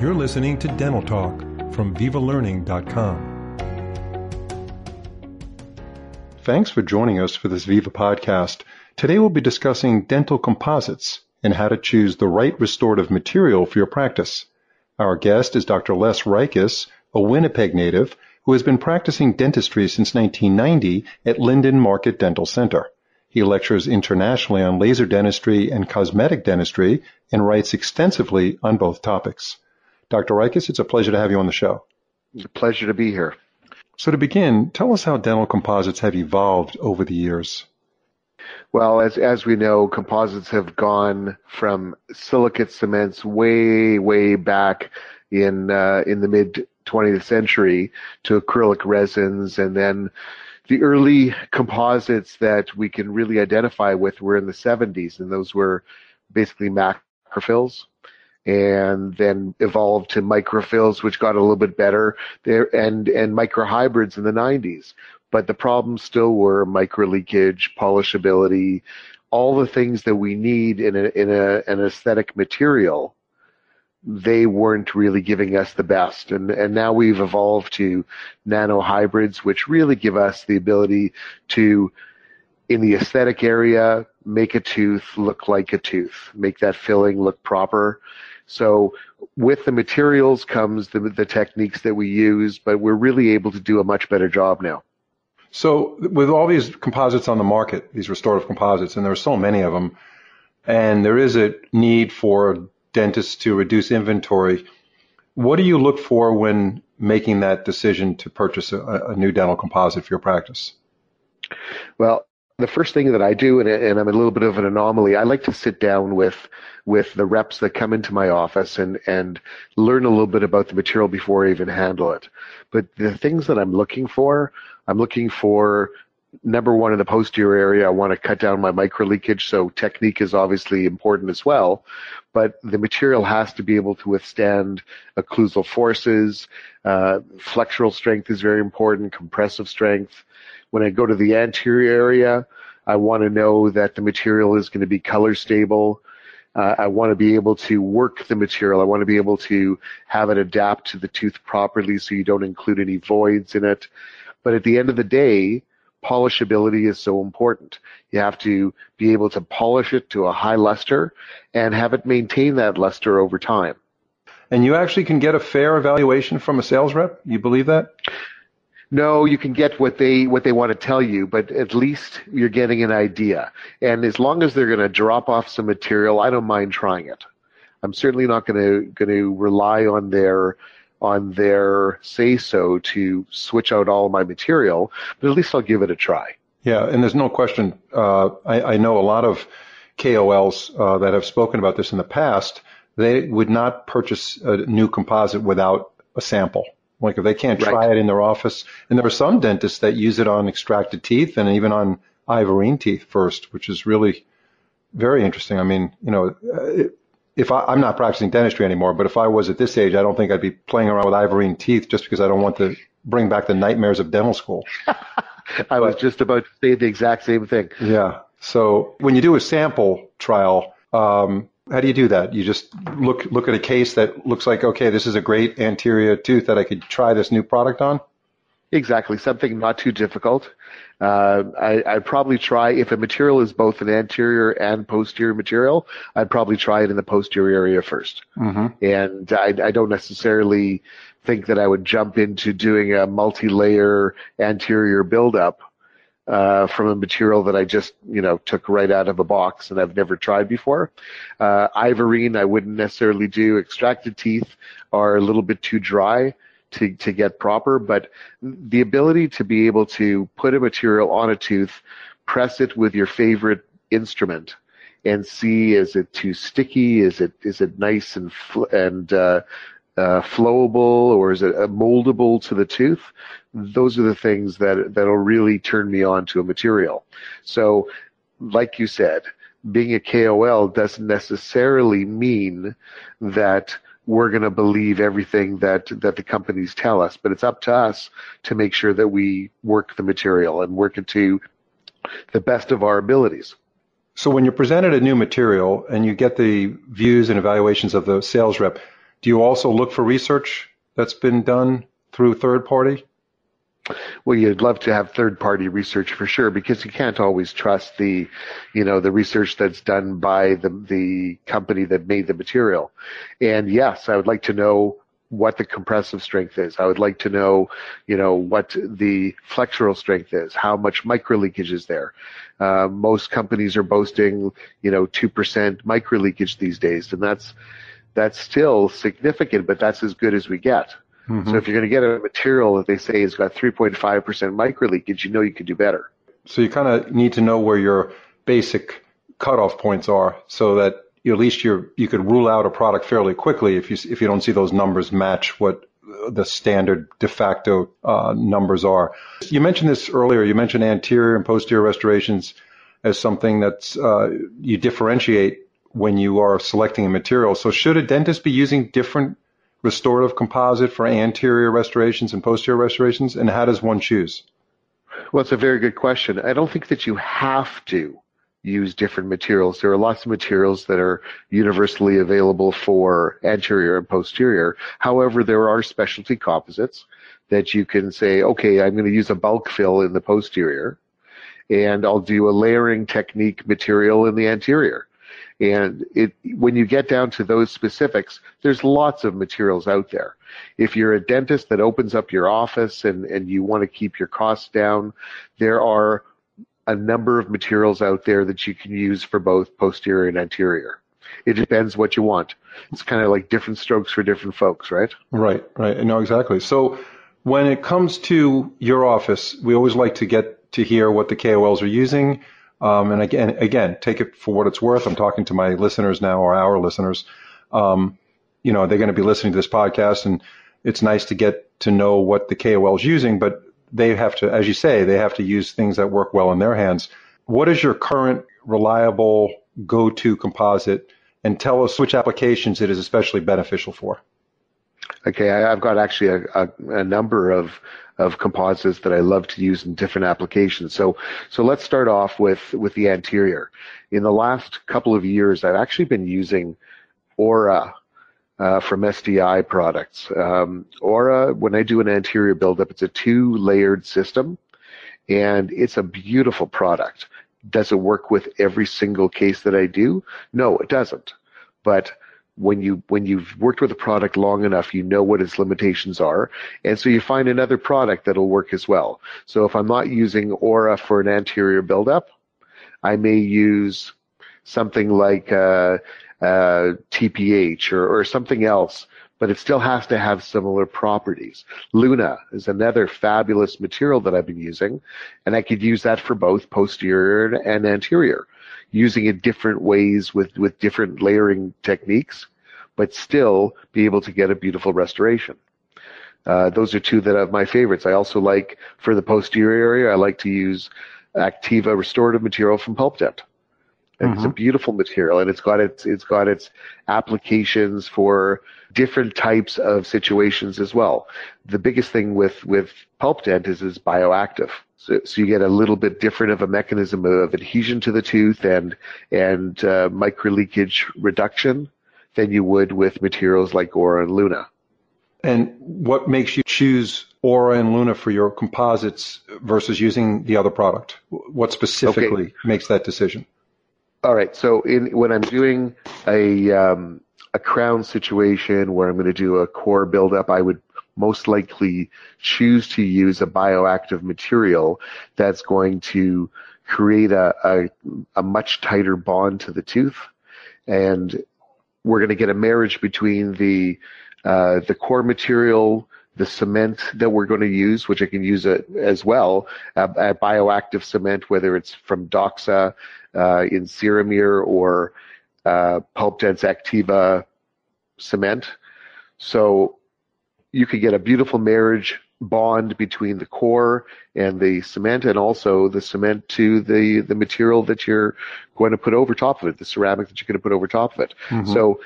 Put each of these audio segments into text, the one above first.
You're listening to Dental Talk from VivaLearning.com. Thanks for joining us for this Viva podcast. Today we'll be discussing dental composites and how to choose the right restorative material for your practice. Our guest is Dr. Les Rikis, a Winnipeg native who has been practicing dentistry since 1990 at Linden Market Dental Center. He lectures internationally on laser dentistry and cosmetic dentistry and writes extensively on both topics. Dr. Rikis, it's a pleasure to have you on the show. It's a pleasure to be here. So to begin, tell us how dental composites have evolved over the years. Well, as as we know, composites have gone from silicate cements way way back in uh, in the mid 20th century to acrylic resins, and then the early composites that we can really identify with were in the 70s, and those were basically macrofills and then evolved to microfills, which got a little bit better there, and and microhybrids in the 90s. But the problems still were micro leakage, polishability, all the things that we need in a in a an aesthetic material. They weren't really giving us the best, and and now we've evolved to nano hybrids, which really give us the ability to in the aesthetic area, make a tooth look like a tooth, make that filling look proper. So with the materials comes the, the techniques that we use, but we're really able to do a much better job now. So with all these composites on the market, these restorative composites, and there are so many of them, and there is a need for dentists to reduce inventory. What do you look for when making that decision to purchase a, a new dental composite for your practice? Well, the first thing that I do, and, and, I'm a little bit of an anomaly, I like to sit down with with the reps that come into my office and and learn a little bit about the material before I even handle it. But the things that I'm looking for, I'm looking for number one in the posterior area. I want to cut down my micro leakage, so technique is obviously important as well. But the material has to be able to withstand occlusal forces. Uh, flexural strength is very important. Compressive strength when I go to the anterior area, I want to know that the material is going to be color stable. Uh, I want to be able to work the material. I want to be able to have it adapt to the tooth properly so you don't include any voids in it. But at the end of the day, polishability is so important. You have to be able to polish it to a high luster and have it maintain that luster over time. And you actually can get a fair evaluation from a sales rep? You believe that? No, you can get what they what they want to tell you, but at least you're getting an idea. And as long as they're going to drop off some material, I don't mind trying it. I'm certainly not going to going to rely on their on their say so to switch out all my material, but at least I'll give it a try. Yeah, and there's no question. Uh, I, I, know a lot of KOLs uh, that have spoken about this in the past. They would not purchase a new composite without a sample. Like if they can't try right. it in their office, and there are some dentists that use it on extracted teeth and even on ivorine teeth first, which is really very interesting. I mean, you know, if I, I'm not practicing dentistry anymore, but if I was at this age, I don't think I'd be playing around with ivorine teeth just because I don't want to bring back the nightmares of dental school. I was just about to say the exact same thing. Yeah. So when you do a sample trial, um, how do you do that? You just look look at a case that looks like okay, this is a great anterior tooth that I could try this new product on. Exactly, something not too difficult. Uh, I, I'd probably try if a material is both an anterior and posterior material. I'd probably try it in the posterior area 1st mm-hmm. and I, I don't necessarily think that I would jump into doing a multi-layer anterior buildup uh, from a material that I just, you know, took right out of a box and I've never tried before. Uh, Ivorine, I wouldn't necessarily do. Extracted teeth are a little bit too dry to, to get proper, but the ability to be able to put a material on a tooth, press it with your favorite instrument, and see is it too sticky? Is it is it nice and fl- and uh, uh, flowable or is it uh, moldable to the tooth? Those are the things that that'll really turn me on to a material. So, like you said, being a KOL doesn't necessarily mean that we're going to believe everything that that the companies tell us, but it's up to us to make sure that we work the material and work it to the best of our abilities. So when you're presented a new material and you get the views and evaluations of the sales rep, Do you also look for research that's been done through third party? Well, you'd love to have third party research for sure because you can't always trust the, you know, the research that's done by the, the company that made the material. And yes, I would like to know what the compressive strength is. I would like to know, you know, what the flexural strength is, how much micro leakage is there. Uh, most companies are boasting, you know, 2% micro leakage these days, and that's, that's still significant, but that's as good as we get. Mm-hmm. So if you're going to get a material that they say has got 3.5% micro leakage, you know you could do better. So you kind of need to know where your basic cutoff points are so that at least you you could rule out a product fairly quickly if you if you don't see those numbers match what the standard de facto uh, numbers are. You mentioned this earlier. You mentioned anterior and posterior restorations as something that's uh, you differentiate when you are selecting a material. So should a dentist be using different restorative composite for anterior restorations and posterior restorations? And how does one choose? Well, it's a very good question. I don't think that you have to use different materials. There are lots of materials that are universally available for anterior and posterior. However, there are specialty composites that you can say, okay, I'm going to use a bulk fill in the posterior and I'll do a layering technique material in the anterior. And it, when you get down to those specifics, there's lots of materials out there. If you're a dentist that opens up your office and, and you want to keep your costs down, there are a number of materials out there that you can use for both posterior and anterior. It depends what you want. It's kind of like different strokes for different folks, right? Right, right. No, exactly. So when it comes to your office, we always like to get to hear what the KOLs are using. Um, and again, again, take it for what it's worth. I'm talking to my listeners now or our listeners. Um, you know, they're going to be listening to this podcast and it's nice to get to know what the KOL is using, but they have to, as you say, they have to use things that work well in their hands. What is your current reliable go-to composite and tell us which applications it is especially beneficial for? Okay, I, have got actually a, a, a, number of of composites that I love to use in different applications. So so let's start off with with the anterior. In the last couple of years, I've actually been using Aura uh, from SDI products. Um, Aura, when I do an anterior buildup, it's a two layered system, and it's a beautiful product. Does it work with every single case that I do? No, it doesn't. But when you when you've worked with a product long enough, you know what its limitations are, and so you find another product that'll work as well. So if I'm not using Aura for an anterior buildup, I may use something like uh, uh, TPH or, or something else, but it still has to have similar properties. Luna is another fabulous material that I've been using, and I could use that for both posterior and anterior using it different ways with, with different layering techniques, but still be able to get a beautiful restoration. Uh, those are two that are my favorites. I also like for the posterior area, I like to use Activa restorative material from PulpDent. Mm-hmm. It's a mm-hmm. beautiful material, and it's got its it's got its applications for different types of situations as well. The biggest thing with with PulpDent is is bioactive. So, so you get a little bit different of a mechanism of adhesion to the tooth and and uh, micro leakage reduction than you would with materials like Aura and Luna. And what makes you choose Aura and Luna for your composites versus using the other product? What specifically okay. makes that decision? All right. So in when I'm doing a um, a crown situation where I'm going to do a core buildup, I would most likely choose to use a bioactive material that's going to create a, a, a much tighter bond to the tooth. And we're going to get a marriage between the, uh, the core material, the cement that we're going to use, which I can use it as well, a, a bioactive cement, whether it's from Doxa uh, in Ceramir or uh, PulpDent's Activa cement. So you could get a beautiful marriage bond between the core and the cement and also the cement to the, the material that you're going to put over top of it, the ceramic that you're going to put over top of it. Mm-hmm. So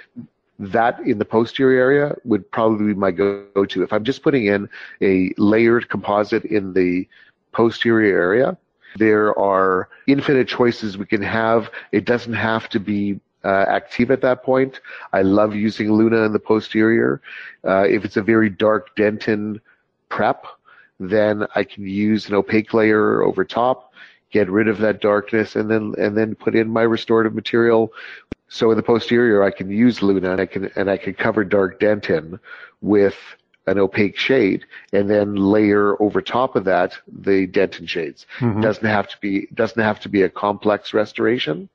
that in the posterior area would probably be my go-to. If I'm just putting in a layered composite in the posterior area, there are infinite choices we can have. It doesn't have to be uh, active at that point. I love using Luna in the posterior. Uh, if it's a very dark dentin prep, then I can use an opaque layer over top, get rid of that darkness, and then and then put in my restorative material. So in the posterior, I can use Luna and I can and I can cover dark dentin with an opaque shade and then layer over top of that the dentin shades. Mm-hmm. Doesn't have to be doesn't have to be a complex restoration.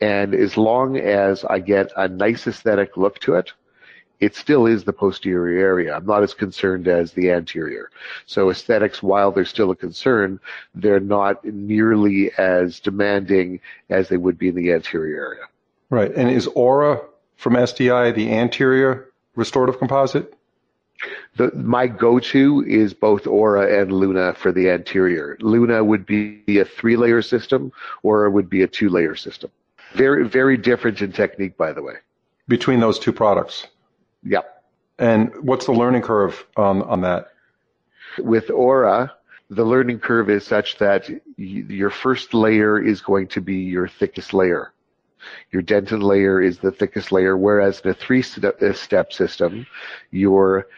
And as long as I get a nice aesthetic look to it, it still is the posterior area. I'm not as concerned as the anterior. So aesthetics, while they're still a concern, they're not nearly as demanding as they would be in the anterior area. Right. And is Aura from SDI the anterior restorative composite? The, my go-to is both Aura and Luna for the anterior. Luna would be a three-layer system, or it would be a two-layer system. Very, very different in technique, by the way. Between those two products. Yeah. And what's the learning curve on on that? With Aura, the learning curve is such that your first layer is going to be your thickest layer. Your dentin layer is the thickest layer, whereas in a three-step uh, system, your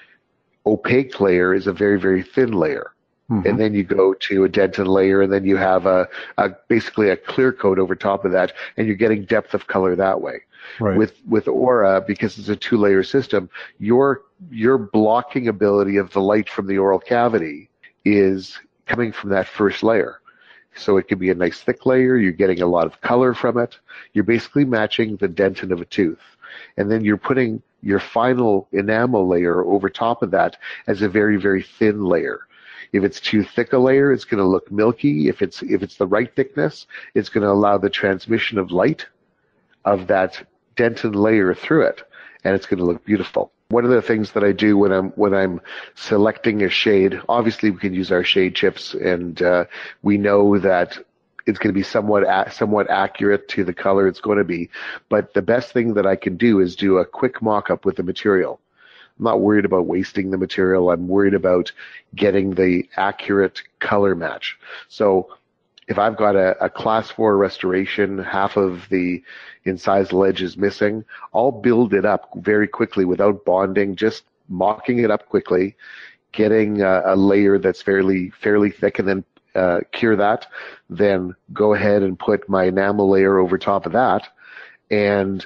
opaque layer is a very, very thin layer. Mm-hmm. And then you go to a dentin layer, and then you have a, a, basically a clear coat over top of that, and you're getting depth of color that way. Right. With with Aura, because it's a two layer system, your your blocking ability of the light from the oral cavity is coming from that first layer. So it could be a nice thick layer. You're getting a lot of color from it. You're basically matching the dentin of a tooth, and then you're putting your final enamel layer over top of that as a very very thin layer if it's too thick a layer, it's going to look milky. If it's if it's the right thickness, it's going to allow the transmission of light of that dentin layer through it, and it's going to look beautiful. One of the things that I do when I'm when I'm selecting a shade, obviously we can use our shade chips, and uh, we know that it's going to be somewhat somewhat accurate to the color it's going to be. But the best thing that I can do is do a quick mock-up with the material. I'm not worried about wasting the material. I'm worried about getting the accurate color match. So if I've got a, a class four restoration, half of the incisal ledge is missing, I'll build it up very quickly without bonding, just mocking it up quickly, getting a, a layer that's fairly fairly thick, and then uh, cure that. Then go ahead and put my enamel layer over top of that, and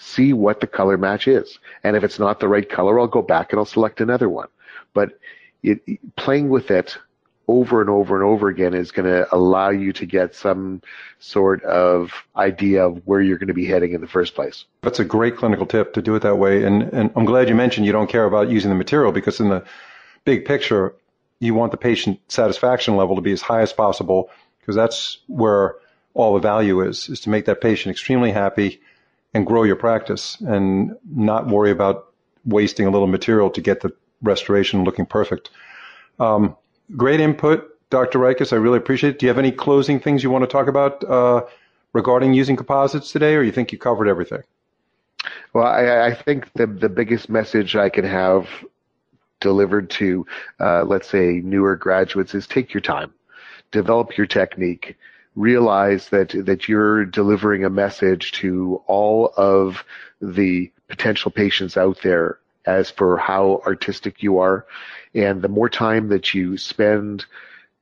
see what the color match is. And if it's not the right color, I'll go back and I'll select another one. But it, playing with it over and over and over again is going to allow you to get some sort of idea of where you're going to be heading in the first place. That's a great clinical tip to do it that way. And, and I'm glad you mentioned you don't care about using the material because in the big picture, you want the patient satisfaction level to be as high as possible because that's where all the value is, is to make that patient extremely happy and grow your practice and not worry about wasting a little material to get the restoration looking perfect. Um, great input, Dr. Rikis. I really appreciate it. Do you have any closing things you want to talk about uh, regarding using composites today, or you think you covered everything? Well, I, I think the the biggest message I can have delivered to, uh, let's say, newer graduates is take your time, develop your technique, realize that that you're delivering a message to all of the potential patients out there as for how artistic you are and the more time that you spend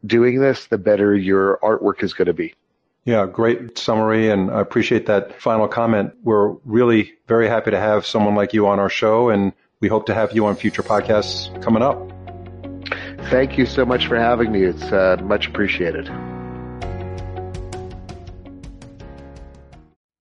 doing this the better your artwork is going to be yeah, great summary, and I appreciate that final comment. We're really very happy to have someone like you on our show, and we hope to have you on future podcasts coming up. Thank you so much for having me. It's uh, much appreciated.